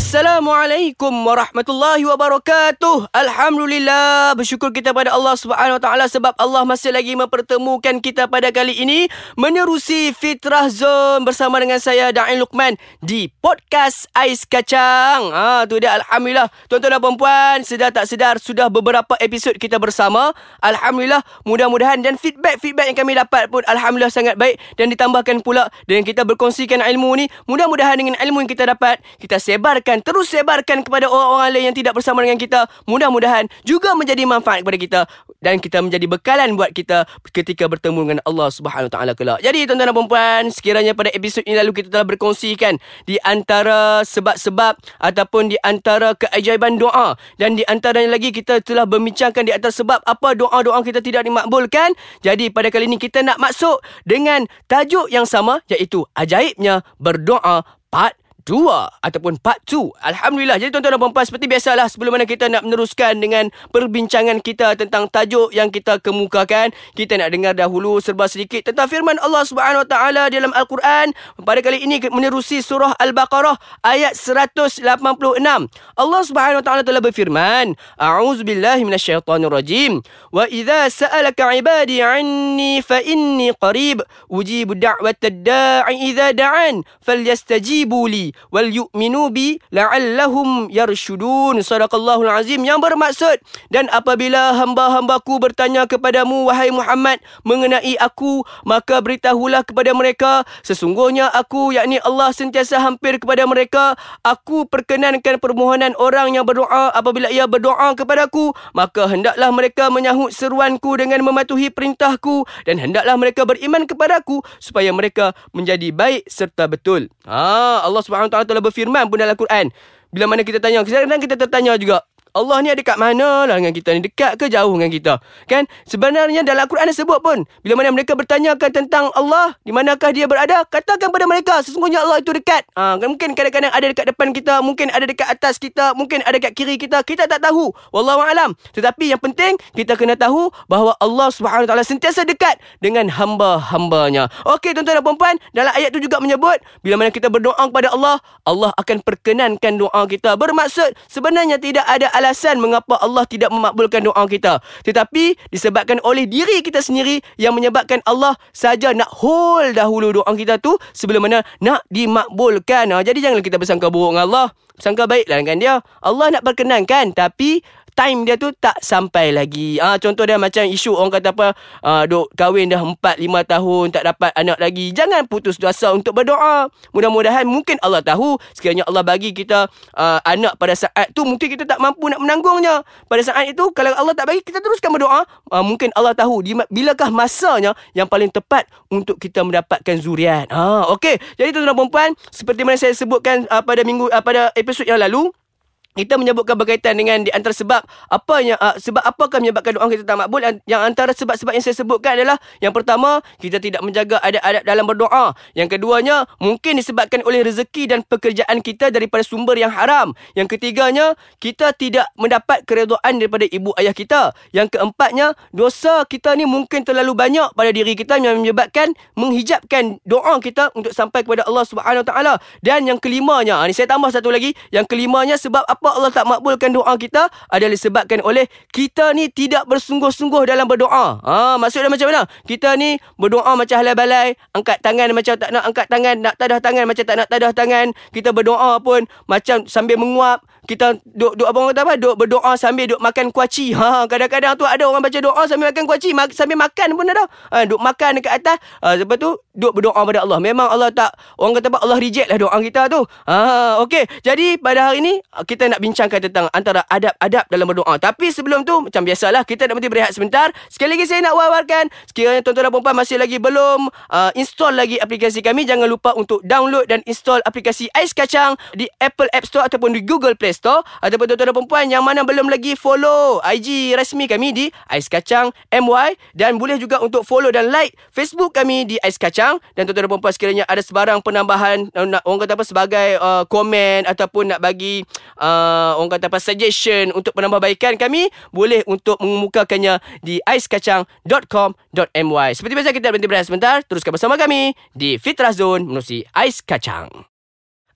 Assalamualaikum warahmatullahi wabarakatuh. Alhamdulillah bersyukur kita pada Allah Subhanahu wa taala sebab Allah masih lagi mempertemukan kita pada kali ini menerusi Fitrah Zone bersama dengan saya Da'in Luqman di podcast Ais Kacang. Ha tu dia alhamdulillah. Tuan-tuan dan puan-puan, sedar tak sedar sudah beberapa episod kita bersama. Alhamdulillah, mudah-mudahan dan feedback-feedback yang kami dapat pun alhamdulillah sangat baik dan ditambahkan pula dengan kita berkongsikan ilmu ni, mudah-mudahan dengan ilmu yang kita dapat, kita sebar sebarkan, terus sebarkan kepada orang-orang lain yang tidak bersama dengan kita. Mudah-mudahan juga menjadi manfaat kepada kita dan kita menjadi bekalan buat kita ketika bertemu dengan Allah Subhanahu Wa Taala kelak. Jadi tuan-tuan dan puan-puan, sekiranya pada episod ini lalu kita telah berkongsikan di antara sebab-sebab ataupun di antara keajaiban doa dan di antaranya lagi kita telah berbincangkan di antara sebab apa doa-doa kita tidak dimakbulkan. Jadi pada kali ini kita nak masuk dengan tajuk yang sama iaitu ajaibnya berdoa part 2 ataupun part 2. Alhamdulillah. Jadi tuan-tuan dan puan-puan seperti biasalah sebelum mana kita nak meneruskan dengan perbincangan kita tentang tajuk yang kita kemukakan, kita nak dengar dahulu serba sedikit tentang firman Allah Subhanahu Wa Taala dalam Al-Quran. Pada kali ini menerusi surah Al-Baqarah ayat 186. Allah Subhanahu Wa Taala telah berfirman, A'udzubillahi minasyaitonirrajim. Wa idza sa'alaka 'ibadi 'anni fa inni qarib ujibu da'watad da'i idza da'an falyastajibu li wal yu'minu bi la'allahum yarshudun. Sadaqallahul azim. Yang bermaksud dan apabila hamba-hambaku bertanya kepadamu wahai Muhammad mengenai aku maka beritahulah kepada mereka sesungguhnya aku yakni Allah sentiasa hampir kepada mereka. Aku perkenankan permohonan orang yang berdoa. Apabila ia berdoa kepadaku maka hendaklah mereka menyahut seruanku dengan mematuhi perintahku dan hendaklah mereka beriman kepadaku supaya mereka menjadi baik serta betul. Ha Allah Subhanahu Subhanahu Taala telah berfirman pun dalam Quran. Bila mana kita tanya, kadang-kadang kita tertanya juga, Allah ni ada kat mana lah dengan kita ni? Dekat ke jauh dengan kita? Kan? Sebenarnya dalam Al-Quran ada sebut pun Bila mana mereka bertanyakan tentang Allah Di manakah dia berada? Katakan pada mereka Sesungguhnya Allah itu dekat. Ha, Mungkin kadang-kadang ada dekat depan kita Mungkin ada dekat atas kita Mungkin ada dekat kiri kita. Kita tak tahu. Wallahualam Tetapi yang penting Kita kena tahu Bahawa Allah SWT sentiasa dekat Dengan hamba-hambanya. Okey tuan-tuan dan perempuan Dalam ayat itu juga menyebut Bila mana kita berdoa kepada Allah Allah akan perkenankan doa kita. Bermaksud Sebenarnya tidak ada alasan mengapa Allah tidak memakbulkan doa kita. Tetapi disebabkan oleh diri kita sendiri yang menyebabkan Allah saja nak hold dahulu doa kita tu sebelum mana nak dimakbulkan. Ha, jadi janganlah kita bersangka buruk dengan Allah. Sangka baiklah dengan dia. Allah nak perkenankan tapi time dia tu tak sampai lagi. Ah ha, contoh dia macam isu orang kata apa uh, duk kahwin dah 4 5 tahun tak dapat anak lagi. Jangan putus asa untuk berdoa. Mudah-mudahan mungkin Allah tahu sekiranya Allah bagi kita uh, anak pada saat tu mungkin kita tak mampu nak menanggungnya. Pada saat itu kalau Allah tak bagi kita teruskan berdoa, uh, mungkin Allah tahu di, bilakah masanya yang paling tepat untuk kita mendapatkan zuriat. Ha okey. Jadi tuan-tuan dan puan seperti mana saya sebutkan uh, pada minggu uh, pada episod yang lalu kita menyebutkan berkaitan dengan di antara sebab apa yang uh, sebab apakah menyebabkan doa kita tak makbul? Yang antara sebab-sebab yang saya sebutkan adalah yang pertama kita tidak menjaga adab-adab dalam berdoa. Yang keduanya mungkin disebabkan oleh rezeki dan pekerjaan kita daripada sumber yang haram. Yang ketiganya kita tidak mendapat keredaan daripada ibu ayah kita. Yang keempatnya dosa kita ni mungkin terlalu banyak pada diri kita yang menyebabkan menghijabkan doa kita untuk sampai kepada Allah Subhanahu taala. Dan yang kelimanya ini saya tambah satu lagi yang kelimanya sebab apa Allah tak makbulkan doa kita adalah disebabkan oleh kita ni tidak bersungguh-sungguh dalam berdoa. Ha, maksudnya macam mana? Kita ni berdoa macam halal balai, angkat tangan macam tak nak angkat tangan, nak tadah tangan macam tak nak tadah tangan. Kita berdoa pun macam sambil menguap kita duk duk abang kata apa duk berdoa sambil duk makan kuaci ha kadang-kadang tu ada orang baca doa sambil makan kuaci ma- sambil makan pun ada ha, duk makan dekat atas. Ha, lepas tu duk berdoa pada Allah. Memang Allah tak orang kata apa Allah reject lah doa kita tu. Ha okey. Jadi pada hari ni kita nak bincangkan tentang antara adab-adab dalam berdoa. Tapi sebelum tu macam biasalah kita nak berhenti berehat sebentar. Sekali lagi saya nak wawarkan sekiranya tuan-tuan dan puan masih lagi belum uh, install lagi aplikasi kami jangan lupa untuk download dan install aplikasi Ais Kacang di Apple App Store ataupun di Google Play ataupun tuan-tuan dan perempuan yang mana belum lagi follow IG rasmi kami di Ais Kacang MY dan boleh juga untuk follow dan like Facebook kami di Ais Kacang. Dan tuan-tuan dan perempuan sekiranya ada sebarang penambahan uh, nak orang kata apa sebagai uh, komen ataupun nak bagi uh, orang kata apa suggestion untuk penambahbaikan kami boleh untuk mengemukakannya di aiskacang.com.my seperti biasa kita berhenti berehat sebentar. Teruskan bersama kami di Fitrah Zone menerusi Ais Kacang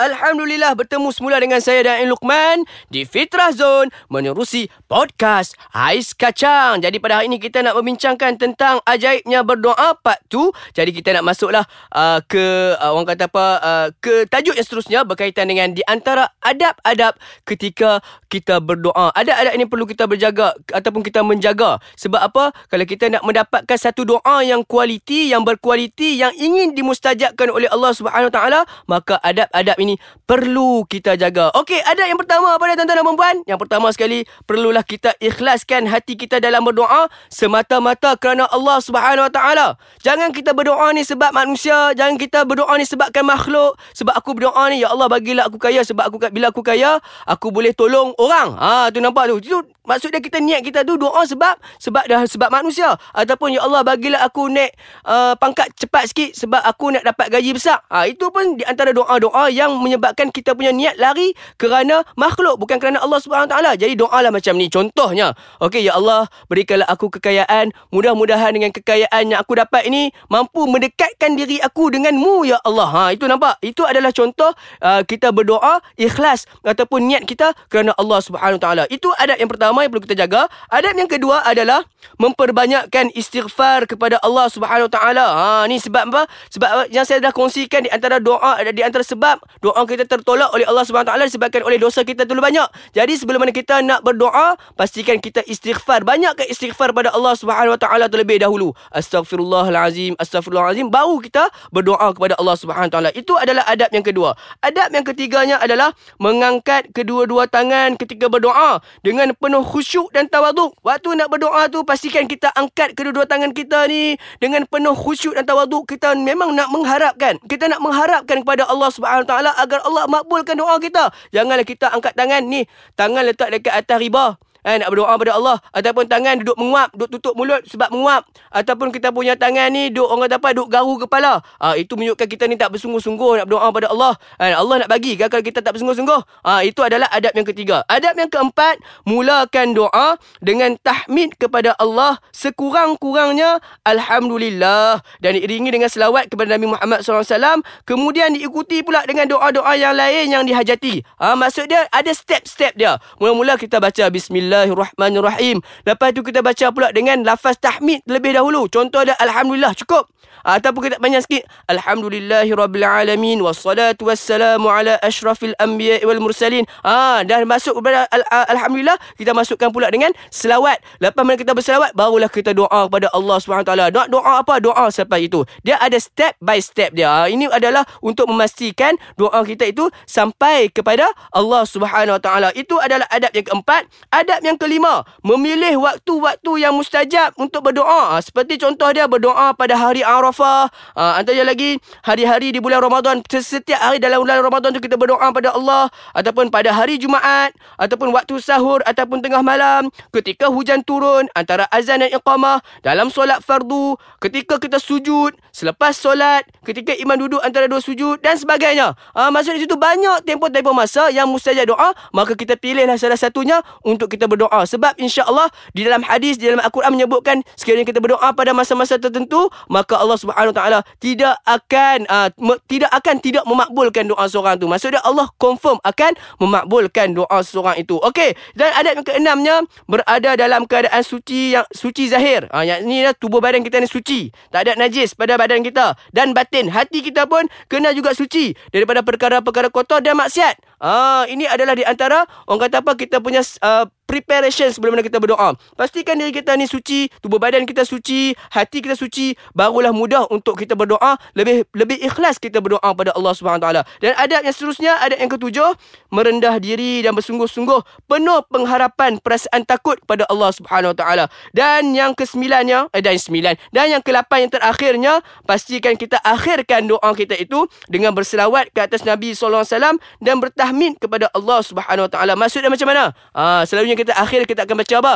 Alhamdulillah bertemu semula dengan saya dan Luqman di Fitrah Zone menerusi podcast Ais Kacang. Jadi pada hari ini kita nak membincangkan tentang ajaibnya berdoa part tu. Jadi kita nak masuklah uh, ke uh, orang kata apa uh, ke tajuk yang seterusnya berkaitan dengan di antara adab-adab ketika kita berdoa. Adab-adab ini perlu kita berjaga ataupun kita menjaga. Sebab apa? Kalau kita nak mendapatkan satu doa yang kualiti, yang berkualiti, yang ingin dimustajabkan oleh Allah Subhanahu taala, maka adab-adab ini ini perlu kita jaga. Okey, ada yang pertama apa dia tuan-tuan dan puan Yang pertama sekali, perlulah kita ikhlaskan hati kita dalam berdoa semata-mata kerana Allah Subhanahu Wa Taala. Jangan kita berdoa ni sebab manusia, jangan kita berdoa ni sebabkan makhluk. Sebab aku berdoa ni, ya Allah bagilah aku kaya sebab aku bila aku kaya, aku boleh tolong orang. Ha, tu nampak tu. Maksudnya kita niat kita tu doa sebab sebab dah sebab manusia ataupun ya Allah bagilah aku naik uh, pangkat cepat sikit sebab aku nak dapat gaji besar. Ha, itu pun di antara doa-doa yang menyebabkan kita punya niat lari kerana makhluk bukan kerana Allah Subhanahu taala. Jadi doalah macam ni contohnya. Okey ya Allah berikanlah aku kekayaan. Mudah-mudahan dengan kekayaan yang aku dapat ini mampu mendekatkan diri aku denganmu ya Allah. Ha itu nampak. Itu adalah contoh uh, kita berdoa ikhlas ataupun niat kita kerana Allah Subhanahu taala. Itu adab yang pertama yang perlu kita jaga. Adab yang kedua adalah memperbanyakkan istighfar kepada Allah Subhanahu taala. Ha ni sebab apa? Sebab yang saya dah kongsikan di antara doa di antara sebab doa kita tertolak oleh Allah Subhanahu taala disebabkan oleh dosa kita terlalu banyak. Jadi sebelum mana kita nak berdoa, pastikan kita istighfar. Banyakkan istighfar pada Allah Subhanahu taala terlebih dahulu. Astaghfirullahalazim, astaghfirullahalazim baru kita berdoa kepada Allah Subhanahu taala. Itu adalah adab yang kedua. Adab yang ketiganya adalah mengangkat kedua-dua tangan ketika berdoa dengan penuh khusyuk dan tawaduk. Waktu nak berdoa tu pastikan kita angkat kedua-dua tangan kita ni dengan penuh khusyuk dan tawaduk. Kita memang nak mengharapkan, kita nak mengharapkan kepada Allah Subhanahu taala agar Allah makbulkan doa kita. Janganlah kita angkat tangan ni, tangan letak dekat atas riba eh, nak berdoa pada Allah. Ataupun tangan duduk menguap duduk tutup mulut sebab menguap. Ataupun kita punya tangan ni duduk orang kata apa duduk garu kepala. Ah itu menunjukkan kita ni tak bersungguh-sungguh nak berdoa pada Allah. Eh, Allah nak bagi kalau kita tak bersungguh-sungguh? Ah itu adalah adab yang ketiga. Adab yang keempat mulakan doa dengan tahmid kepada Allah sekurang-kurangnya. Alhamdulillah. Dan diiringi dengan selawat kepada Nabi Muhammad SAW kemudian diikuti pula dengan doa-doa yang lain yang dihajati. Ah maksud dia ada step-step dia. Mula-mula kita baca bismillah Bismillahirrahmanirrahim. Lepas tu kita baca pula dengan lafaz tahmid lebih dahulu. Contoh ada Alhamdulillah cukup. Ataupun kita banyak sikit. Alhamdulillahirrabbilalamin. Wassalatu wassalamu ala ashrafil anbiya wal mursalin. Ah, Dah masuk kepada al- Alhamdulillah Kita masukkan pula dengan selawat. Lepas mana kita berselawat Barulah kita doa kepada Allah SWT Nak doa apa? Doa selepas itu. Dia ada step by step dia. Ah, Ini adalah untuk memastikan Doa kita itu Sampai kepada Allah SWT Itu adalah adab yang keempat. Adab yang kelima Memilih waktu-waktu yang mustajab Untuk berdoa ah, Seperti contoh dia Berdoa pada hari Arafah. Uh, antaranya lagi hari-hari di bulan Ramadan. Setiap hari dalam bulan Ramadan tu kita berdoa pada Allah. Ataupun pada hari Jumaat. Ataupun waktu sahur. Ataupun tengah malam. Ketika hujan turun. Antara azan dan iqamah. Dalam solat fardu. Ketika kita sujud. Selepas solat. Ketika imam duduk antara dua sujud. Dan sebagainya. Uh, maksud di situ banyak tempoh-tempoh masa yang mustajab doa. Maka kita pilihlah salah satunya untuk kita berdoa. Sebab insya Allah di dalam hadis, di dalam Al-Quran menyebutkan sekiranya kita berdoa pada masa-masa tertentu. Maka Allah Subhanahu taala tidak akan uh, tidak akan tidak memakbulkan doa seorang tu. Maksudnya Allah confirm akan memakbulkan doa seorang itu. Okey. Dan adab yang keenamnya berada dalam keadaan suci yang suci zahir. Ah uh, yang ni lah tubuh badan kita ni suci. Tak ada najis pada badan kita dan batin. Hati kita pun kena juga suci daripada perkara-perkara kotor dan maksiat. Ah, ini adalah di antara orang kata apa kita punya uh, preparation sebelum mana kita berdoa. Pastikan diri kita ni suci, tubuh badan kita suci, hati kita suci, barulah mudah untuk kita berdoa, lebih lebih ikhlas kita berdoa pada Allah Subhanahu taala. Dan adab yang seterusnya, adab yang ketujuh, merendah diri dan bersungguh-sungguh penuh pengharapan perasaan takut pada Allah Subhanahu taala. Dan yang kesembilannya, eh dan sembilan, dan yang kelapan yang terakhirnya, pastikan kita akhirkan doa kita itu dengan berselawat ke atas Nabi sallallahu alaihi wasallam dan bertahan tahmid kepada Allah Subhanahu Wa Taala. Maksudnya macam mana? Ah, selalunya kita akhir kita akan baca apa?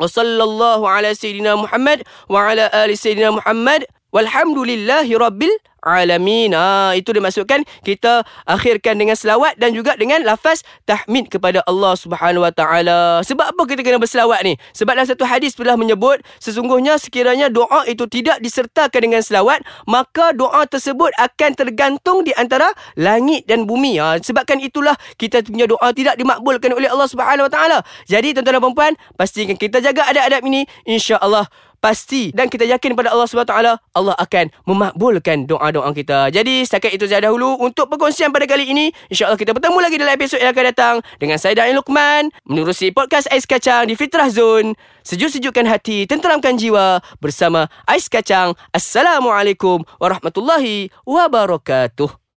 Wa sallallahu ala sayyidina Muhammad wa ala ali sayyidina Muhammad walhamdulillahi rabbil alamin. Ha, itu dimaksudkan kita akhirkan dengan selawat dan juga dengan lafaz tahmid kepada Allah Subhanahu Wa Taala. Sebab apa kita kena berselawat ni? Sebab dalam satu hadis telah menyebut sesungguhnya sekiranya doa itu tidak disertakan dengan selawat, maka doa tersebut akan tergantung di antara langit dan bumi. Ha, sebabkan itulah kita punya doa tidak dimakbulkan oleh Allah Subhanahu Wa Taala. Jadi tuan-tuan dan puan pastikan kita jaga adab-adab ini insya-Allah pasti dan kita yakin pada Allah SWT Allah akan memakbulkan doa-doa kita. Jadi setakat itu saja dahulu untuk perkongsian pada kali ini. InsyaAllah kita bertemu lagi dalam episod yang akan datang dengan saya Da'in Luqman menerusi podcast Ais Kacang di Fitrah Zone. Sejuk-sejukkan hati, tenteramkan jiwa bersama Ais Kacang. Assalamualaikum warahmatullahi wabarakatuh.